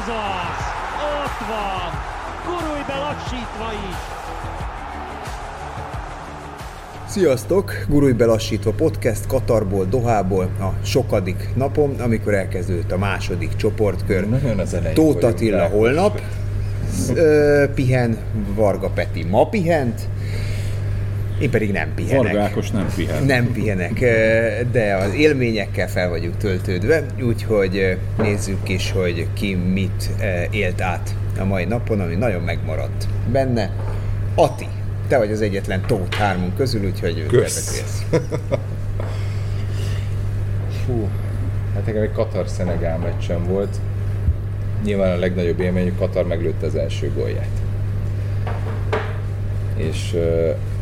Ez az! Ott van! Gurulj be lassítva is! Sziasztok! Gurulj belassítva podcast Katarból, Dohából a sokadik napom, amikor elkezdődött a második csoportkör. Nagyon az elején Tóth Attila holnap ö, pihen, Varga Peti ma pihent, én pedig nem pihenek. Varga Ákos nem pihen. Nem pihenek, de az élményekkel fel vagyunk töltődve, úgyhogy nézzük is, hogy ki mit élt át a mai napon, ami nagyon megmaradt benne. Ati, te vagy az egyetlen Tóth hármunk közül, úgyhogy Kösz. Fú, hát nekem egy Katar-Szenegál meccsen volt. Nyilván a legnagyobb élmény, hogy Katar meglőtte az első gólját. És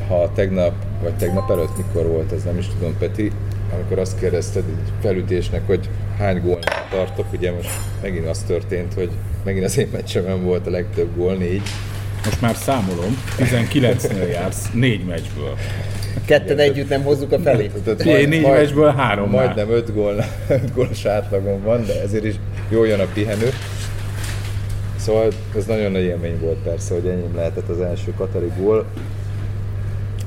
ha tegnap, vagy tegnap előtt mikor volt, ez nem is tudom, Peti, amikor azt kérdezted egy felütésnek, hogy hány gólnál tartok, ugye most megint az történt, hogy megint az én meccsemen volt a legtöbb gól, négy. Most már számolom, 19-nél jársz, négy meccsből. Ketten együtt nem hozzuk a felét. Tehát Figyelj, négy meccsből három már. Majdnem öt, gól, öt gólos átlagom van, de ezért is jól jön a pihenő. Szóval ez nagyon nagy élmény volt persze, hogy enyém lehetett az első katari gól.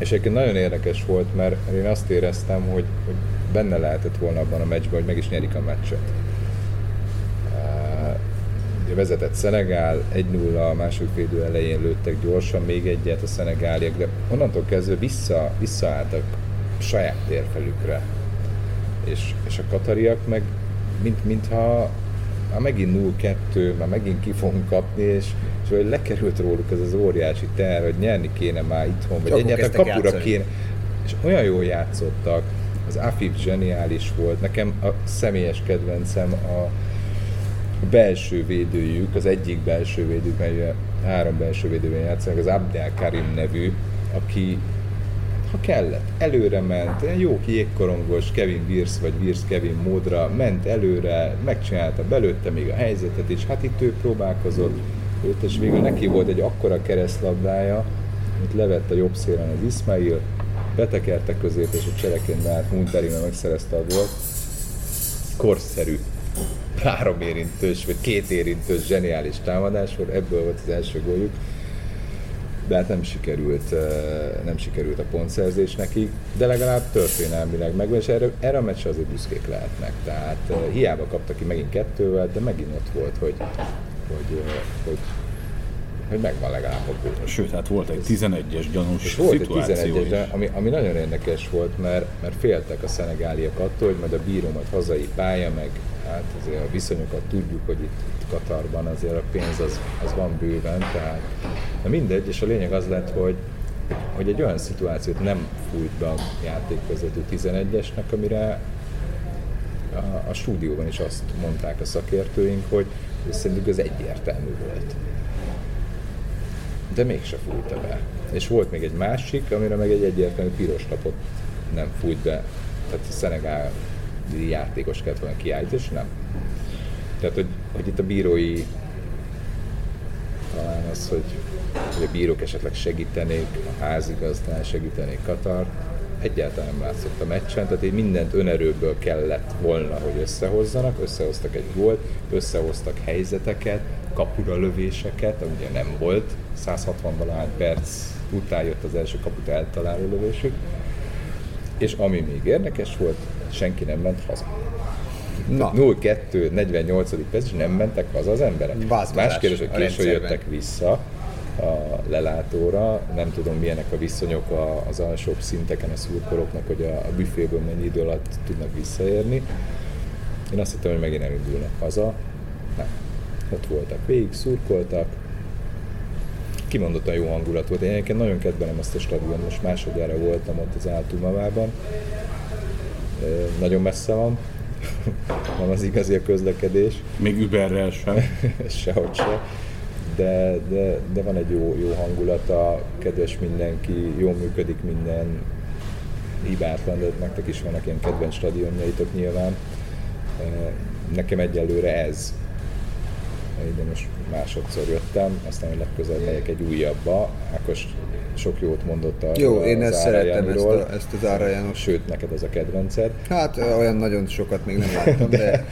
És egyébként nagyon érdekes volt, mert én azt éreztem, hogy, hogy benne lehetett volna abban a meccsben, hogy meg is nyerik a meccset. Ugye vezetett Szenegál, 1-0 a második félidő elején lőttek gyorsan, még egyet a szenegáliak, de onnantól kezdve vissza, visszaálltak saját térfelükre. És, és a katariak meg, mint, mintha már megint 0-2, már megint ki fogunk kapni, és, és hogy lekerült róluk ez az óriási ter, hogy nyerni kéne már itthon, vagy egyáltalán kapura játszani. kéne. És olyan jól játszottak, az Afif zseniális volt, nekem a személyes kedvencem a, belső védőjük, az egyik belső védőjük, mert három belső védőben játszanak, az Abdel Karim nevű, aki ha kellett, előre ment, ilyen jó jégkorongos Kevin Wirsz vagy Wirsz Kevin módra, ment előre, megcsinálta, belőtte még a helyzetet is, hát itt ő próbálkozott, őt, és végül neki volt egy akkora keresztlabdája, amit levett a jobb szélen az Ismail, betekerte közép, és a csereként beállt Munterina megszerezte a gólt. Korszerű. Három érintős, vagy két érintős zseniális támadás volt, ebből volt az első góljuk. De hát nem sikerült, nem sikerült a pontszerzés nekik, de legalább történelmileg meg, és erre, erre a meccsre azért büszkék lehetnek. Tehát eh, hiába kaptak ki megint kettővel, de megint ott volt, hogy, hogy, hogy, hogy megvan legalább a gól. Sőt, hát volt egy 11-es gyanús volt egy szituáció 11 is. de ami, ami nagyon érdekes volt, mert, mert féltek a szenegáliak attól, hogy majd a bírómat hazai pálya, meg hát azért a viszonyokat tudjuk, hogy itt, itt Katarban azért a pénz az, az van bőven, tehát na mindegy, és a lényeg az lett, hogy hogy egy olyan szituációt nem fújt be a játékvezető 11-esnek, amire a, a stúdióban is azt mondták a szakértőink, hogy szerintük ez egyértelmű volt de mégse fújta be. És volt még egy másik, amire meg egy egyértelmű piros lapot nem fújt be. Tehát a szenegáli játékos kellett volna kiállítani, és nem. Tehát, hogy, hogy itt a bírói talán az, hogy, hogy a bírók esetleg segítenék, a házigazdán segítenék Katar, egyáltalán nem látszott a meccsen, tehát így mindent önerőből kellett volna, hogy összehozzanak, összehoztak egy gólt, összehoztak helyzeteket, kapura lövéseket, ami ugye nem volt, 160 valahány perc után jött az első kaput eltaláló lövésük, és ami még érdekes volt, senki nem ment haza. Na, 0-2, 48. perc, és nem mentek haza az emberek. Változás Más kérdés, hogy rendszerben. jöttek vissza a lelátóra, nem tudom milyenek a viszonyok a- az alsóbb szinteken a szurkolóknak, hogy a, a büféből mennyi idő alatt tudnak visszaérni. Én azt hittem, hogy megint elindulnak haza. Nem. Ott voltak végig, szurkoltak. Kimondottan jó hangulat volt. Én egyébként nagyon kedvelem azt a stadion, most másodjára voltam ott az Áltumavában. Nagyon messze van, nem az igazi a közlekedés, Még Uberrel sem. sehogy se. De, de, de van egy jó, jó hangulata, kedves mindenki, jól működik minden, hibátlan, de nektek is vannak ilyen kedvenc stadionjaitok nyilván. Nekem egyelőre ez ide most másodszor jöttem, aztán legközelebb megyek egy újabba. Ákos sok jót mondott a Jó, én ezt Ára szerettem, ezt, a, ezt az Ára János. Sőt, neked az a kedvenced. Hát olyan nagyon sokat még nem láttam, de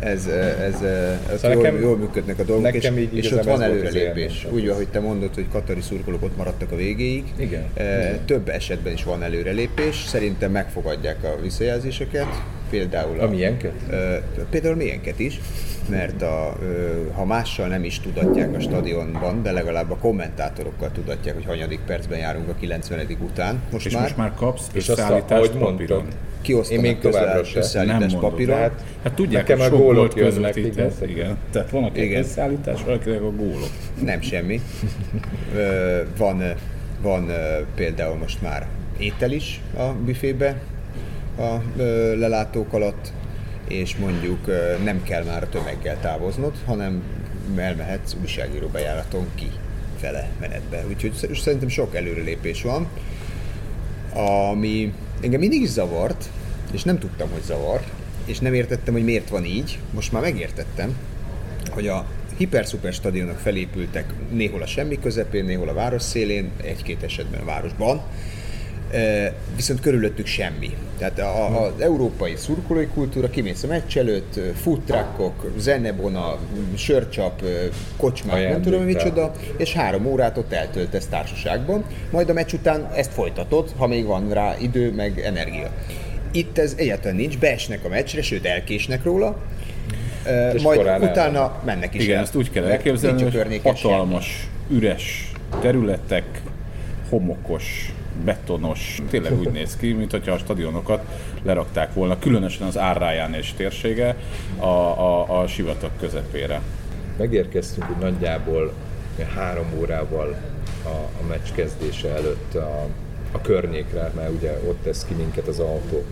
ez, ez, ez Szóval jól, nekem- jól működnek a dolgok, és, így és ott van ez előrelépés. Úgy, ahogy te mondod, hogy katari szurkolók ott maradtak a végéig. Igen. E, Több esetben is van előrelépés, szerintem megfogadják a visszajelzéseket, például A milyenket? Ö, Például milyenket is, mert a, ö, ha mással nem is tudatják a stadionban, de legalább a kommentátorokkal tudatják, hogy hanyadik percben járunk a 90. után. Most És már most már kapsz És azt, összeállítást papíron. kiosztanak Én még továbbra közle- se. összeállítás Nem mondod, papíron. hát Hát tudják, Nekem hogy a sok gólok jönnek, igen. Igen. Tehát van, aki Igen. összeállítás, valakinek a gólok. Nem semmi. Ö, van, van ö, például most már étel is a büfébe a lelátók alatt, és mondjuk nem kell már a tömeggel távoznod, hanem elmehetsz újságíró bejáraton ki fele menetbe. Úgyhogy sz- szerintem sok előrelépés van, ami engem mindig is zavart, és nem tudtam, hogy zavar, és nem értettem, hogy miért van így. Most már megértettem, hogy a hiper-szuper stadionok felépültek néhol a semmi közepén, néhol a város szélén, egy-két esetben a városban, viszont körülöttük semmi. Tehát a, az európai szurkolói kultúra, kimész a meccs előtt, futtrakkok, zenebona, sörcsap, kocsmák, nem tudom micsoda, és három órát ott eltöltesz társaságban, majd a meccs után ezt folytatod, ha még van rá idő, meg energia. Itt ez egyáltalán nincs, beesnek a meccsre, sőt elkésnek róla, És majd utána elmennek. mennek is Igen, el. ezt úgy kell elképzelni, hogy hatalmas, üres területek, homokos, betonos, tényleg úgy néz ki, mint hogyha a stadionokat lerakták volna, különösen az Árráján és térsége a, a, a sivatag közepére. megérkeztünk úgy nagyjából három órával a, a meccs kezdése előtt a, a környékre, mert ugye ott tesz ki minket az autó.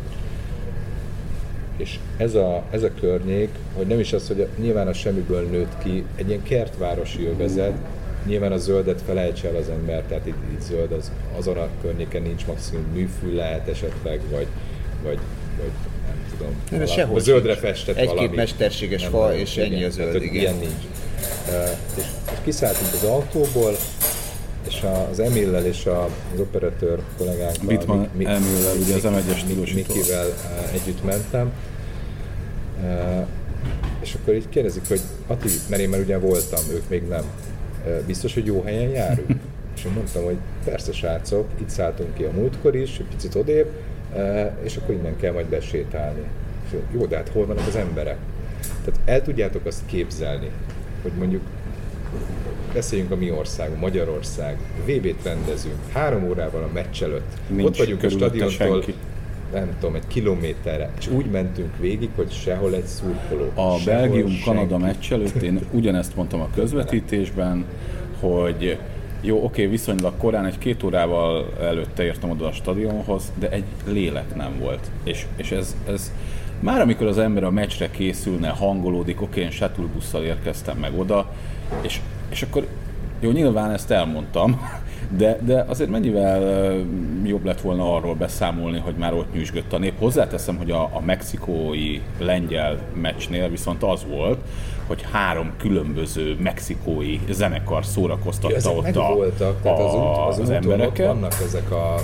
És ez a, ez a környék, hogy nem is az, hogy nyilván a semmiből nőtt ki, egy ilyen kertvárosi övezet, nyilván a zöldet felejts el az ember, tehát itt, itt zöld, az, azon a környéken nincs maximum műfű lehet esetleg, vagy, vagy, vagy nem tudom. Nem, valami- sehol zöldre festett Egy-két valami. mesterséges Nem fa, és ennyi a zöld, tehát, igen. Ilyen nincs. Uh, és, és kiszálltunk az autóból, és a, az Emillel és a, az operatőr kollégánkkal, Bitman Mik- Emillel, ugye az M1-es stílusító. Mikivel uh, együtt mentem, uh, és akkor így kérdezik, hogy Ati, mert én már ugye voltam, ők még nem. Biztos, hogy jó helyen járunk? és én mondtam, hogy persze srácok, itt szálltunk ki a múltkor is, egy picit odébb, és akkor innen kell majd besétálni. És jó, de hát hol vannak az emberek? Tehát el tudjátok azt képzelni, hogy mondjuk beszéljünk a mi országunk, Magyarország, VB-t rendezünk, három órával a meccs előtt. Nincs Ott vagyunk a stadiontól, senki. Nem tudom, egy kilométerre, és úgy mentünk végig, hogy sehol egy szurkoló. A Belgium-Kanada meccs előtt én ugyanezt mondtam a közvetítésben, hogy jó, oké, viszonylag korán, egy két órával előtte értem oda a stadionhoz, de egy lélek nem volt. És, és ez, ez már amikor az ember a meccsre készülne, hangolódik, oké, én shuttle busszal érkeztem meg oda, és, és akkor jó, nyilván ezt elmondtam, de, de azért mennyivel jobb lett volna arról beszámolni, hogy már ott nyűsgött a nép. Hozzáteszem, hogy a, a mexikói lengyel meccsnél viszont az volt, hogy három különböző mexikói zenekar szórakoztatta ezek ott a, voltak, tehát az, út, az, az embereket. vannak ezek a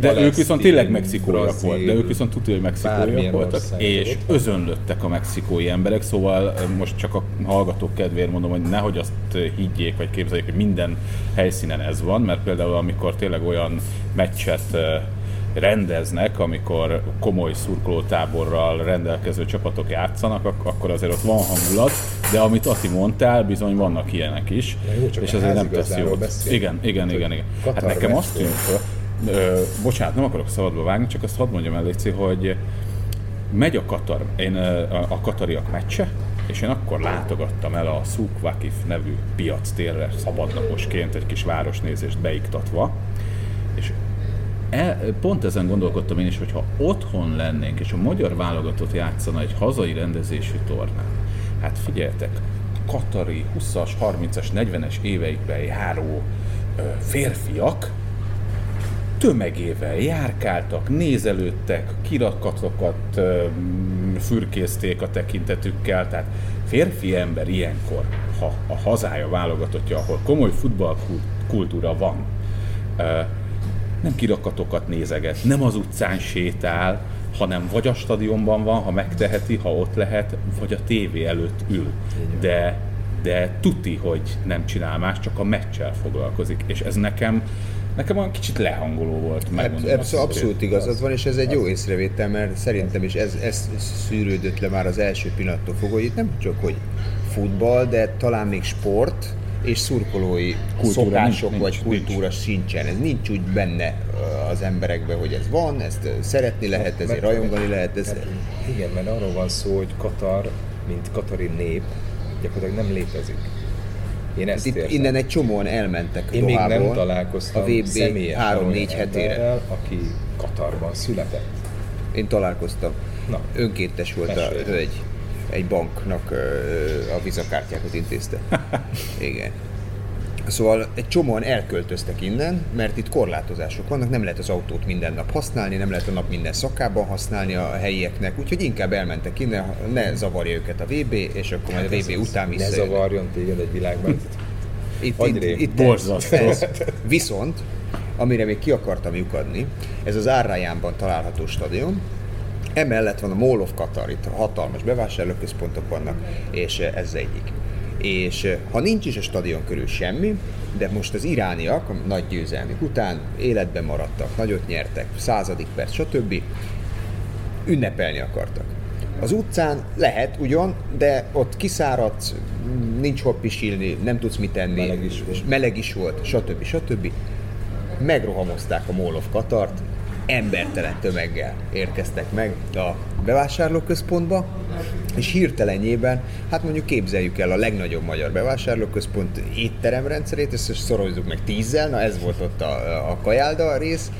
de ők viszont tényleg mexikóiak voltak, de ők viszont tudja, hogy mexikóiak voltak, és özönlöttek a mexikói emberek, szóval ö, most csak a hallgatók kedvéért mondom, hogy nehogy azt ö, higgyék, vagy képzeljék, hogy minden helyszínen ez van, mert például amikor tényleg olyan meccset ö, rendeznek, amikor komoly szurkolótáborral rendelkező csapatok játszanak, ak- akkor azért ott van hangulat, de amit Ati mondtál, bizony vannak ilyenek is, jó, csak és a ezért nem tesz jót. Igen, igen, Hogy igen, igen. Hát nekem azt tűnt Ö, bocsánat, nem akarok szabadba vágni, csak azt hadd mondjam el, Léci, hogy megy a Katar, én a, a katariak meccse, és én akkor látogattam el a Souk Wakif nevű piac térre szabadnaposként egy kis városnézést beiktatva, és el, pont ezen gondolkodtam én is, hogy otthon lennénk, és a magyar válogatott játszana egy hazai rendezésű tornán, hát figyeljetek, katari 20-as, 30-as, 40-es éveikben járó ö, férfiak tömegével járkáltak, nézelődtek, kirakatokat ö, fürkészték a tekintetükkel, tehát férfi ember ilyenkor, ha a hazája válogatottja, ahol komoly futballkultúra van, nem kirakatokat nézeget, nem az utcán sétál, hanem vagy a stadionban van, ha megteheti, ha ott lehet, vagy a tévé előtt ül. De, de tuti, hogy nem csinál más, csak a meccsel foglalkozik. És ez nekem Nekem olyan kicsit lehangoló volt. Abszolút, abszolút, abszolút igazad van, és ez egy jó észrevétel, mert szerintem is ez, ez szűrődött le már az első pillanattól fogva, hogy itt nem csak, hogy futball, de talán még sport, és szurkolói kultúra szokások nincs, vagy kultúra nincs. sincsen. Ez nincs úgy benne az emberekben, hogy ez van, ezt szeretni lehet, ezért mert, rajongani lehet. Ez... Mert, igen, mert arról van szó, hogy Katar, mint katari nép, gyakorlatilag nem létezik. Én ezt Itt, innen egy csomóan elmentek Én még nem találkoztam a VB 3-4 hetére. aki Katarban született. Én találkoztam. Na, Önkéntes volt mesélj. a hölgy. Egy banknak a vizakártyákat intézte. Igen. Szóval egy csomóan elköltöztek innen, mert itt korlátozások vannak, nem lehet az autót minden nap használni, nem lehet a nap minden szakában használni a helyieknek, úgyhogy inkább elmentek innen, ne zavarja őket a VB, és akkor majd a VB után vissza. Ne zavarjon téged egy világban. itt, itt, itt, Borzasztó. Ez. Viszont, amire még ki akartam lyukadni, ez az Árrájánban található stadion, Emellett van a Mall of Qatar, itt hatalmas bevásárlóközpontok vannak, és ez egyik és ha nincs is a stadion körül semmi, de most az irániak a nagy győzelmük után életben maradtak, nagyot nyertek, századik perc, stb. ünnepelni akartak. Az utcán lehet ugyan, de ott kiszáradsz, nincs hol pisilni, nem tudsz mit tenni, meleg is volt, meleg is volt stb. stb. Megrohamozták a Mall of Katart, embertelen tömeggel érkeztek meg a bevásárlóközpontba, és hirtelenjében, hát mondjuk képzeljük el a legnagyobb magyar bevásárlóközpont étteremrendszerét, ezt szorozzuk meg tízzel, na ez volt ott a, a kajálda rész,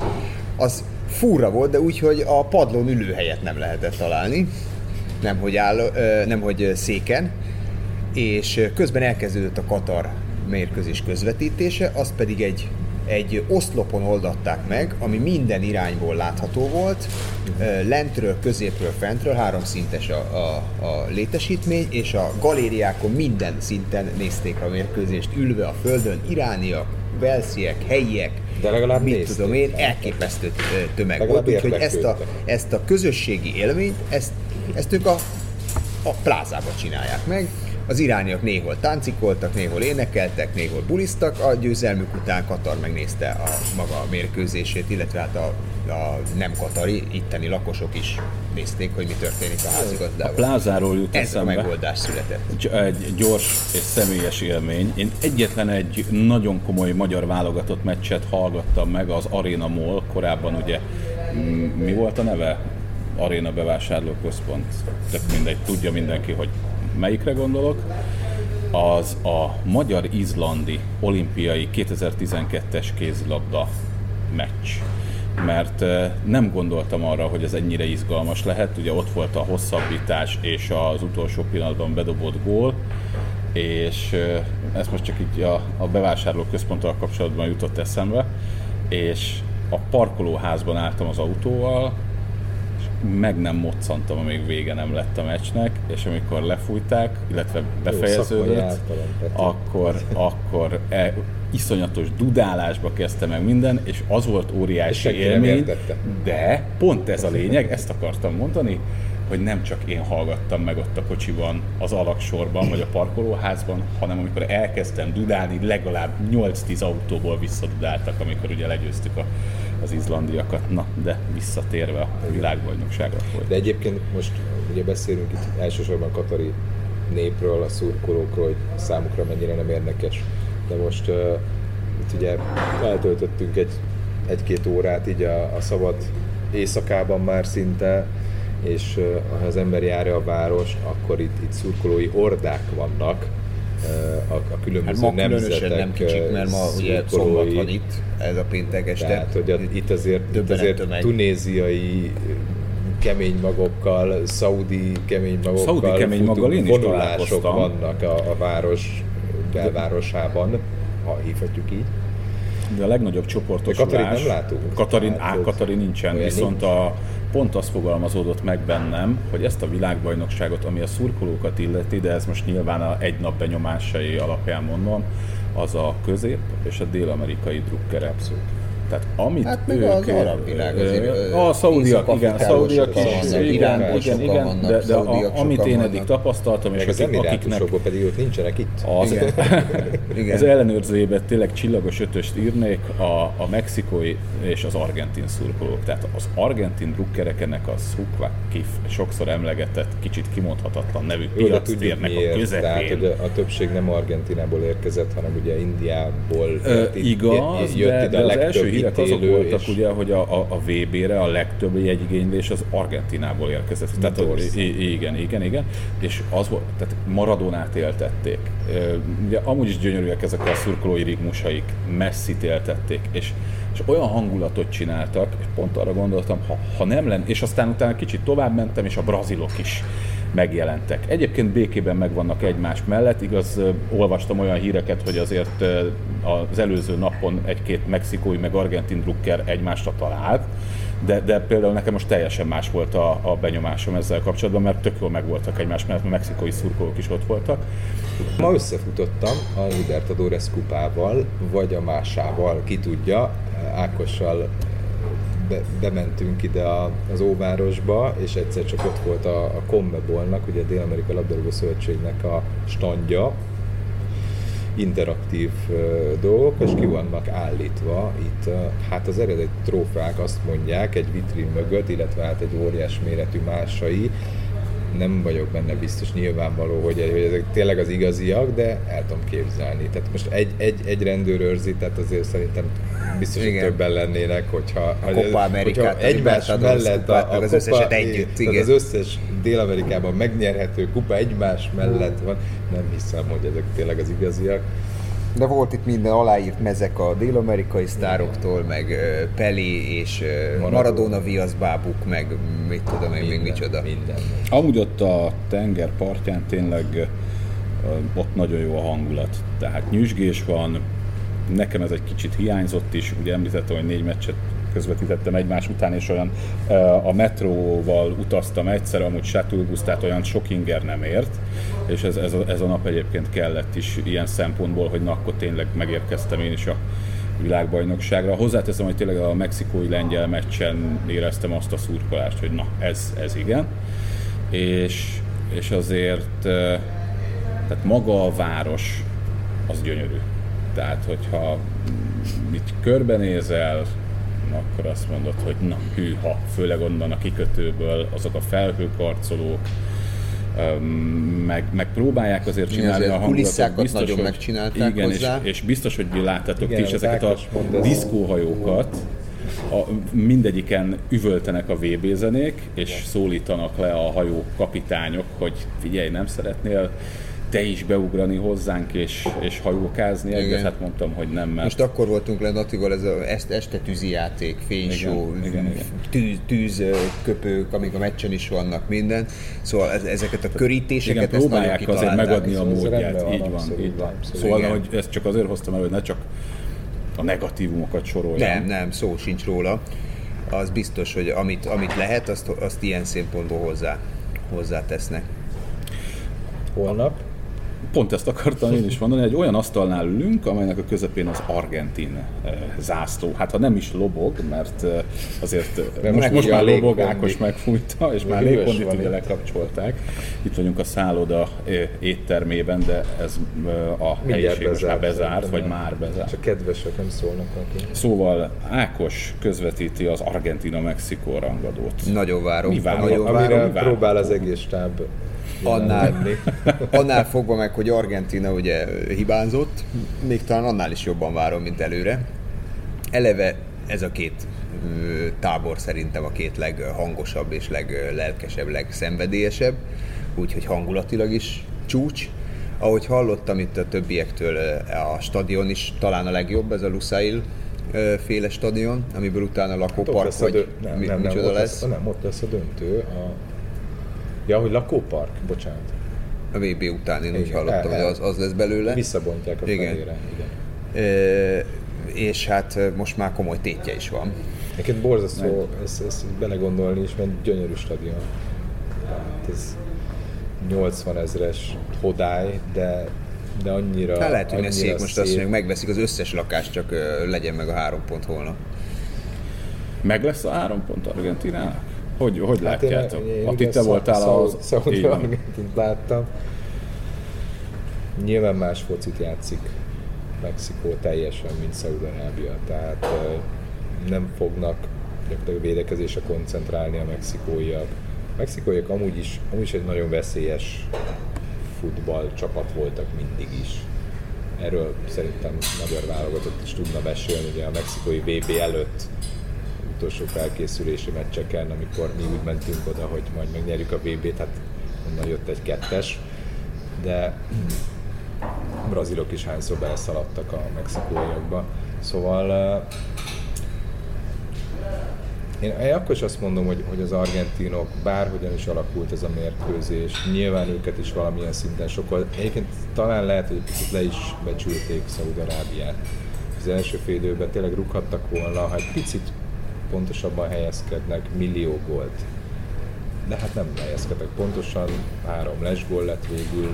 az fúra volt, de úgy, hogy a padlón ülőhelyet nem lehetett találni, nemhogy, áll, nemhogy széken, és közben elkezdődött a Katar mérkőzés közvetítése, az pedig egy egy oszlopon oldatták meg, ami minden irányból látható volt, lentről, középről, fentről, három szintes a, a, a létesítmény, és a galériákon minden szinten nézték a mérkőzést, ülve a földön, irániak, velsziek, helyiek, de legalább mit nézték. tudom én, elképesztő tömeg legalább volt, úgyhogy ezt a, ezt a közösségi élményt, ezt, ezt ők a, a plázába csinálják meg, az irániak néhol táncikoltak, néhol énekeltek, néhol buliztak, a győzelmük után Katar megnézte a maga mérkőzését, illetve hát a, a nem katari, itteni lakosok is nézték, hogy mi történik a házigazdával. A plázáról jut Ez eszembe. a megoldás született. Egy gyors és személyes élmény. Én egyetlen egy nagyon komoly magyar válogatott meccset hallgattam meg, az Arena Mall, korábban ugye mi volt a neve? Arena bevásárlóközpont. Tök mindegy, tudja mindenki, hogy melyikre gondolok, az a magyar-izlandi olimpiai 2012-es kézilabda meccs. Mert nem gondoltam arra, hogy ez ennyire izgalmas lehet. Ugye ott volt a hosszabbítás és az utolsó pillanatban bedobott gól, és ez most csak így a, a bevásárlóközponttal kapcsolatban jutott eszembe, és a parkolóházban álltam az autóval, meg nem moccantam, amíg vége nem lett a meccsnek, és amikor lefújták, illetve befejeződött, akkor, akkor e, iszonyatos dudálásba kezdte meg minden, és az volt óriási és élmény, de pont ez a lényeg, ezt akartam mondani, hogy nem csak én hallgattam meg ott a kocsiban, az alaksorban, vagy a parkolóházban, hanem amikor elkezdtem dudálni, legalább 8-10 autóból visszadudáltak, amikor ugye legyőztük a az izlandiakat. Na, de visszatérve a világbajnokságra volt. De egyébként most ugye beszélünk itt elsősorban a katari népről, a szurkolókról, hogy számukra mennyire nem érdekes. De most uh, itt ugye eltöltöttünk egy, egy-két órát így a, a szabad éjszakában már szinte, és ha az ember járja a város, akkor itt, itt szurkolói ordák vannak, a, a különböző hát ma nemzetek nem kicsik, mert ma ugye szombat van itt, ez a péntek este. Tehát, hogy a, itt azért, itt azért tunéziai kemény magokkal, szaudi kemény magokkal, szaudi kemény maggal én is találkoztam. vannak a, a város belvárosában, ha hívhatjuk így. De a legnagyobb csoportosulás... Katarin nem látunk. Katarin, á, Katarin nincsen, viszont nincs. a pont az fogalmazódott meg bennem, hogy ezt a világbajnokságot, ami a szurkolókat illeti, de ez most nyilván a egy nap benyomásai alapján mondom, az a közép és a dél-amerikai drukker abszolút. Tehát amit Hát meg ők, az arab világ azért, a szaudiak, igen, szaudiak is, vannak, igen, igen, igen, de, de a, amit én eddig tapasztaltam, és akik, akiknek pedig ők nincsenek itt. az, Igen. Igen. az ellenőrzőjében tényleg csillagos ötöst írnék a, a mexikói és az argentin szurkolók. Tehát az argentin drukkerek ennek a Sukva Kif sokszor emlegetett, kicsit kimondhatatlan nevű Jó, de piac tudjuk térnek a miért. Tehát, hogy közepén. a, a többség nem Argentinából érkezett, hanem ugye Indiából Ö, igaz, jött de, ide de a az első hírek azok voltak, és ugye, hogy a, a, a VB-re a legtöbb jegyigénylés az Argentinából érkezett. Tehát, i- igen, igen, igen. És az volt, tehát Maradonát éltették. Ugye amúgy is gyönyörűek ezek a szurkolói rigmusaik, messzit éltették, és, és olyan hangulatot csináltak, és pont arra gondoltam, ha, ha nem lenne, és aztán utána kicsit tovább mentem, és a brazilok is megjelentek. Egyébként békében megvannak egymás mellett, igaz, olvastam olyan híreket, hogy azért az előző napon egy-két mexikói meg argentin drukker egymásra talált, de, de például nekem most teljesen más volt a, a benyomásom ezzel kapcsolatban, mert tök jól megvoltak egymás mellett, mert mexikói szurkolók is ott voltak. Ma összefutottam a Libertadores kupával, vagy a másával, ki tudja. Ákossal be, bementünk ide a, az Óvárosba, és egyszer csak ott volt a, a Conmebolnak, ugye a Dél-Amerika Labdarúgó Szövetségnek a standja, interaktív ö, dolgok, és ki vannak állítva itt, ö, hát az eredeti trófeák azt mondják egy vitrin mögött, illetve hát egy óriás méretű másai, nem vagyok benne biztos nyilvánvaló, hogy, hogy ezek tényleg az igaziak, de el tudom képzelni. Tehát most egy, egy, egy rendőr őrzi, tehát azért szerintem biztos, hogy többen lennének, hogyha A Copa Americát, a egymás mellett a, a meg az összeset együtt, igen. az összes Dél-Amerikában megnyerhető kupa egymás mellett van, nem hiszem, hogy ezek tényleg az igaziak. De volt itt minden aláírt mezek a dél-amerikai sztároktól, meg Peli és Maradona. Maradona viaszbábuk, meg mit tudom én, még micsoda. Minden. Amúgy ott a tenger partján tényleg ott nagyon jó a hangulat. Tehát nyüzsgés van, nekem ez egy kicsit hiányzott is, ugye említettem, hogy négy meccset közvetítettem egymás után, és olyan ö, a metróval utaztam egyszer, amúgy Sátulbusz, tehát olyan sok inger nem ért, és ez, ez, a, ez a nap egyébként kellett is ilyen szempontból, hogy na akkor tényleg megérkeztem én is a világbajnokságra. Hozzáteszem, hogy tényleg a mexikói lengyel meccsen éreztem azt a szurkolást, hogy na ez, ez igen. És, és azért ö, tehát maga a város az gyönyörű. Tehát, hogyha itt körbenézel, akkor azt mondod, hogy na hűha, főleg onnan a kikötőből, azok a felhőkarcolók, meg, meg próbálják azért csinálni azért a hangulatot. kulisszákat nagyon megcsinálták igen, hozzá. És, és biztos, hogy láttátok Igen, ti is ezeket a diszkóhajókat, a, mindegyiken üvöltenek a VB zenék, és szólítanak le a hajó kapitányok, hogy figyelj, nem szeretnél te is beugrani hozzánk és, és hajókázni egyet? Igen. Hát mondtam, hogy nem, mert Most akkor voltunk le Natival, ez a est, este tűzi játék, fénysó, Igen, igen, igen. tűz, tűzköpők, amik a meccsen is vannak, minden. Szóval ez, ezeket a igen, körítéseket, ezt nagyon próbálják azért kitalálták. megadni a Szóval módját. Így van, abszolút, így van. abszolút. Szóval, Igen. hogy ezt csak azért hoztam el, hogy ne csak a negatívumokat soroljam. Nem, nem, szó sincs róla. Az biztos, hogy amit, amit lehet, azt, azt ilyen szempontból hozzá, hozzátesznek. Holnap Pont ezt akartam én is mondani, egy olyan asztalnál ülünk, amelynek a közepén az argentin eh, zászló. Hát ha nem is lobog, mert eh, azért eh, De most, meg most ugye már a lobog. Ákos megfújta, és már légkondit van ugye itt. lekapcsolták. Itt vagyunk a szálloda eh, éttermében, de ez eh, a helyiség most már bezárt, vagy már bezárt. Csak kedvesek nem szólnak neki. Szóval Ákos közvetíti az Argentina-Mexikó rangadót. Nagyon várom. Mi várom? Nagyon várom. Amire próbál az egész stáb Annál, annál fogva meg, hogy Argentina ugye hibázott, még talán annál is jobban várom, mint előre. Eleve ez a két tábor szerintem a két leghangosabb és leglelkesebb, legszenvedélyesebb, úgyhogy hangulatilag is csúcs. Ahogy hallottam itt a többiektől, a stadion is talán a legjobb, ez a Lusail féle stadion, amiből utána Ott lakópark, a vagy nem, mi, nem, nem, micsoda ott lesz. lesz. Nem, ott lesz a döntő. A... Ja, hogy lakópark, bocsánat. A VB után én úgy hallottam, el- hogy az, az lesz belőle. Visszabontják a Igen. felére. Igen. Ö, és hát most már komoly tétje is van. Nekem borzasztó ezt, ezt belegondolni is, mert gyönyörű stadion. Tehát ez 80 ezres hodály, de, de annyira Hát lehet, hogy annyira szép most azt mondjuk, megveszik az összes lakást, csak legyen meg a három pont holnap. Meg lesz a három pont Argentinának? Hogy, hogy Hát én, látjátok? én, Atti, én te voltál az... Szaudi láttam. Nyilván más focit játszik Mexikó teljesen, mint Szaúd-Arábia. Tehát nem fognak gyakorlatilag védekezésre koncentrálni a mexikóiak. A mexikóiak amúgy is, amúgy is egy nagyon veszélyes futball csapat voltak mindig is. Erről szerintem magyar válogatott is tudna mesélni, ugye a mexikói VB előtt utolsó felkészülési meccseken, amikor mi úgy mentünk oda, hogy majd megnyerjük a VB-t, hát onnan jött egy kettes, de brazilok is hányszor beleszaladtak a mexikóiakba. Szóval eh, én, akkor is azt mondom, hogy, hogy az argentinok, bárhogyan is alakult ez a mérkőzés, nyilván őket is valamilyen szinten sokkal, egyébként talán lehet, hogy picit le is becsülték Szaúd-Arábiát. Az első fél időben tényleg rúghattak volna, ha egy picit pontosabban helyezkednek, millió gólt. De hát nem helyezkedtek pontosan, három lesgól lett végül,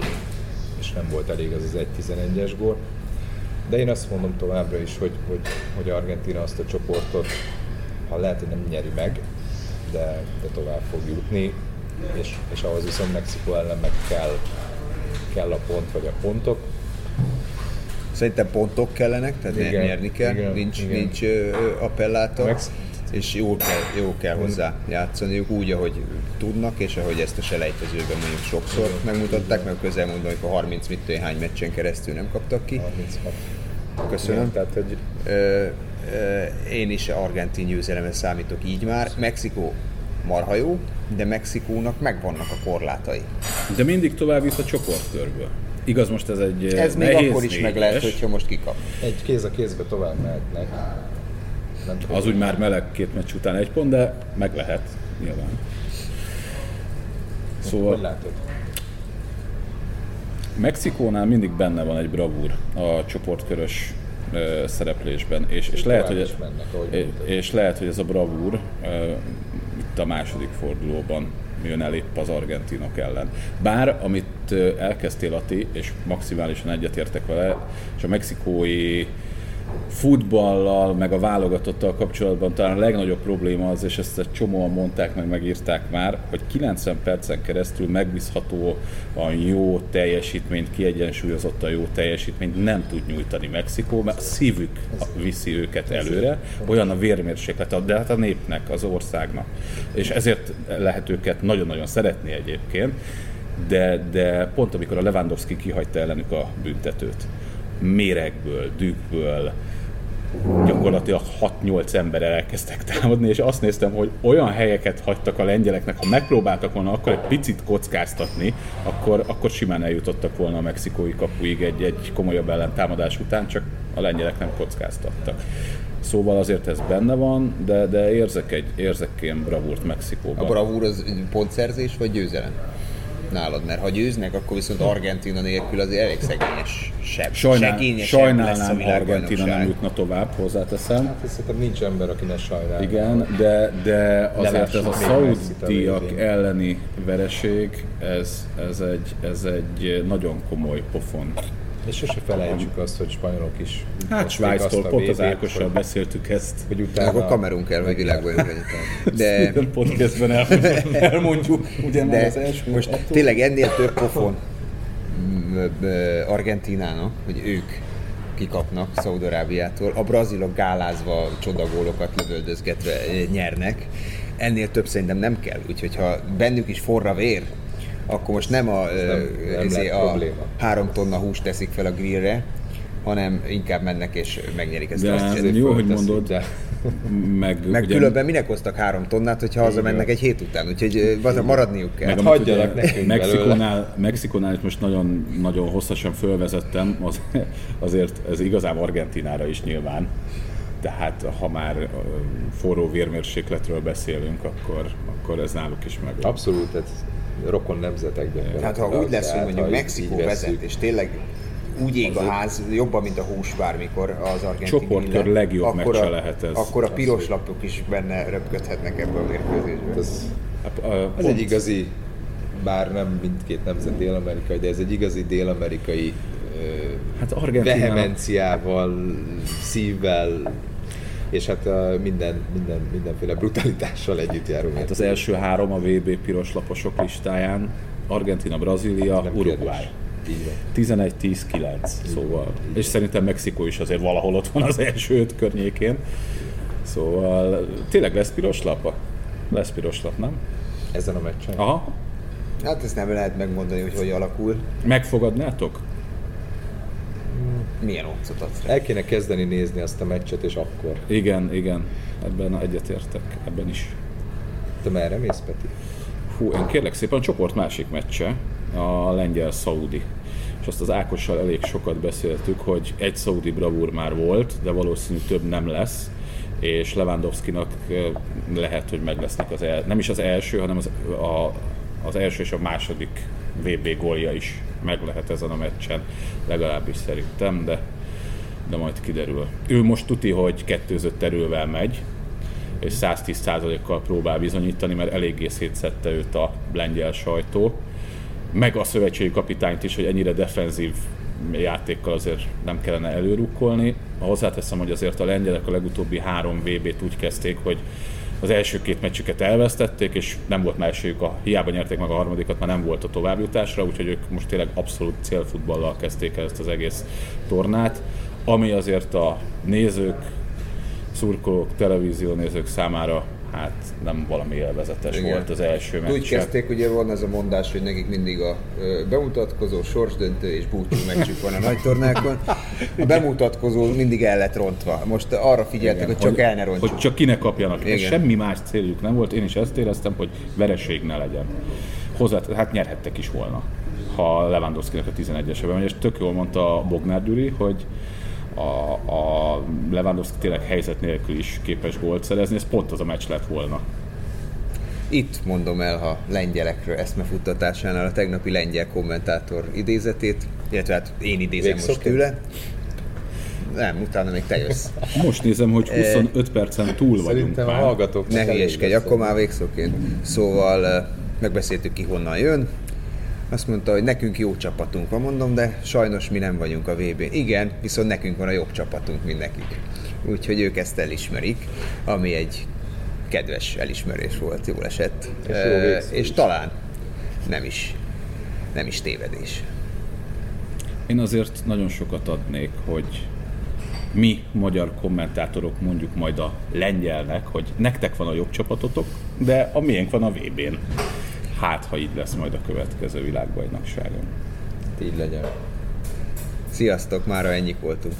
és nem volt elég az az 1-11-es gól. De én azt mondom továbbra is, hogy, hogy, hogy Argentina azt a csoportot, ha lehet, hogy nem nyeri meg, de, de tovább fog jutni, és, és ahhoz viszont Mexikó ellen meg kell, kell a pont vagy a pontok. Szerintem pontok kellenek, tehát igen, nyerni kell, igen, nincs, igen. nincs appellátor, Mex- és jól kell, jó kell hozzá játszaniuk úgy, ahogy tudnak, és ahogy ezt a selejtezőben mondjuk sokszor Igen, megmutatták, meg a közelmúltban, amikor 30 mit hány meccsen keresztül nem kaptak ki. 36. Köszönöm. Igen, tehát, hogy Ö, ö, én is argentin győzelemre számítok így már. Mexikó marha jó, de Mexikónak megvannak a korlátai. De mindig tovább jut a csoportkörből. Igaz, most ez egy Ez még akkor is meg lehet, hogyha most kikap. egy kéz a kézbe tovább mehetnek. Az úgy már meleg két meccs után egy pont, de meg lehet, nyilván. Hogy Szóval látod? Mexikónál mindig benne van egy bravúr a csoportkörös ö, szereplésben, és, és, lehet, hogy, is mennek, és, lehet, hogy ez a bravúr ö, itt a második fordulóban jön el épp az argentinok ellen. Bár, amit elkezdtél Ati, és maximálisan egyetértek vele, és a mexikói futballal, meg a válogatottal kapcsolatban talán a legnagyobb probléma az, és ezt egy csomóan mondták, meg megírták már, hogy 90 percen keresztül megbízható a jó teljesítményt, kiegyensúlyozott a jó teljesítményt nem tud nyújtani Mexikó, mert a szívük viszi őket előre, olyan a vérmérséklet, de hát a népnek, az országnak. És ezért lehet őket nagyon-nagyon szeretni egyébként, de, de pont amikor a Lewandowski kihagyta ellenük a büntetőt, méregből, dühből, gyakorlatilag 6-8 ember elkezdtek támadni, és azt néztem, hogy olyan helyeket hagytak a lengyeleknek, ha megpróbáltak volna akkor egy picit kockáztatni, akkor, akkor simán eljutottak volna a mexikói kapuig egy, egy komolyabb ellentámadás után, csak a lengyelek nem kockáztattak. Szóval azért ez benne van, de, de érzek egy érzek ilyen bravúrt A Mexikóban. bravúr az pontszerzés vagy győzelem? Nálad, mert ha győznek, akkor viszont Argentina nélkül azért elég szegényes sebb. Sajnál, segényesebb lesz a sajnálnám, Argentina nem jutna tovább, hozzáteszem. Hát szerintem nincs ember, aki ne sajnálja. Igen, de, de azért ez a szaudiak elleni vereség, ez, ez, egy, ez egy nagyon komoly pofon. És sose felejtsük azt, hogy spanyolok is. Hát Svájctól pont az Ákossal beszéltük ezt. Hogy Akkor utána... Kamerun kell, hogy világbajnok legyen. De, Minden podcastben el, elmondjuk, ugye már az de első. most attól- tényleg ennél több pofon Argentinának, hogy ők kikapnak Szaudarábiától, a brazilok gálázva csodagólokat lövöldözgetve eh, nyernek. Ennél több szerintem nem kell, úgyhogy ha bennük is forra vér, akkor most nem a, ö, nem izé, lett a probléma. három tonna húst teszik fel a grillre, hanem inkább mennek és megnyerik ezt De azt hiszem, jó, hogy mondod, de- meg, meg ugye, különben minek hoztak három tonnát, hogyha hazamennek egy hét után, úgyhogy ö, maradniuk kell. meg Hát hagyjanak nekünk Mexikónál, Mexikónál itt most nagyon, nagyon hosszasan fölvezettem, az, azért ez igazából Argentinára is nyilván. Tehát ha már forró vérmérsékletről beszélünk, akkor, akkor ez náluk is meg. Abszolút, ez rokon nemzetek gyakorlatilag. Tehát ha úgy lesz, hogy Tehát, mondjuk Mexikó vezet, és tényleg úgy ég a ház, jobban, mint a hús bármikor az argentin Csoportkör legjobb akkor meccse a, lehet ez. Akkor a piros lapok is benne röpködhetnek ebbe a mérkőzésbe. Ez, Hát, ez egy igazi, bár nem mindkét nemzet dél-amerikai, de ez egy igazi dél-amerikai Hát vehemenciával, szívvel, és hát minden, minden, mindenféle brutalitással együtt járunk. Hát az első három a VB piros laposok listáján, Argentina, Brazília, Uruguay. kérdés. Így van. 11-10-9, szóval. És szerintem Mexikó is azért valahol ott van az első öt környékén. Szóval tényleg lesz piros lapa? Lesz piros lap, nem? Ezen a meccsen? Aha. Hát ezt nem lehet megmondani, hogy hogy alakul. Megfogadnátok? Milyen otcot adsz rá. El kéne kezdeni nézni azt a meccset, és akkor. Igen, igen. Ebben egyetértek, ebben is. Te merre mész, Peti? Hú, én kérlek szépen, a csoport másik meccse, a lengyel-szaudi. És azt az Ákossal elég sokat beszéltük, hogy egy szaudi bravúr már volt, de valószínű több nem lesz, és Lewandowski-nak eh, lehet, hogy meg lesznek az el, nem is az első, hanem az, a, az első és a második VB gólja is meg lehet ezen a meccsen, legalábbis szerintem, de, de majd kiderül. Ő most tuti, hogy kettőzött erővel megy, és 110%-kal próbál bizonyítani, mert eléggé szétszette őt a lengyel sajtó. Meg a szövetségi kapitányt is, hogy ennyire defenzív játékkal azért nem kellene előrukkolni. Hozzáteszem, hogy azért a lengyelek a legutóbbi három VB-t úgy kezdték, hogy az első két meccsüket elvesztették, és nem volt esélyük, a, hiába nyerték meg a harmadikat, már nem volt a továbbjutásra, úgyhogy ők most tényleg abszolút célfutballal kezdték el ezt az egész tornát, ami azért a nézők, szurkolók, televíziónézők számára hát nem valami élvezetes Igen. volt az első meccs. Úgy kezdték, ugye van ez a mondás, hogy nekik mindig a bemutatkozó, sorsdöntő és búcsú meccsük van a nagy tornákon. A bemutatkozó mindig el lett rontva. Most arra figyeltek, hogy csak el ne rontsuk. Hogy csak kinek kapjanak. Igen. semmi más céljuk nem volt, én is ezt éreztem, hogy vereség ne legyen. Hozzá, hát nyerhettek is volna, ha Lewandowski-nek a 11-esebe megy, és tök jól mondta Bognár Gyuri, hogy a, a Lewandowski tényleg helyzet nélkül is képes gólt szerezni, ez pont az a meccs lett volna. Itt mondom el a lengyelekről eszmefuttatásánál a tegnapi lengyel kommentátor idézetét, illetve hát én idézem most Végszóként? tőle. Nem, utána még te jössz. Most nézem, hogy 25 percen túl vagyunk Szerintem a már. hallgatóknak Ne hülyeskedj, akkor már végszóként. Szóval eh, megbeszéltük ki honnan jön. Azt mondta, hogy nekünk jó csapatunk van, mondom, de sajnos mi nem vagyunk a vb n Igen, viszont nekünk van a jobb csapatunk, mint nekik. Úgyhogy ők ezt elismerik, ami egy kedves elismerés volt, jól esett. És jó végszó és is. talán nem is, nem is tévedés. Én azért nagyon sokat adnék, hogy mi, magyar kommentátorok mondjuk majd a lengyelnek, hogy nektek van a jobb csapatotok, de a miénk van a VB-n. Hát, ha így lesz majd a következő világbajnokságon. Így legyen. Sziasztok, mára ennyik voltunk.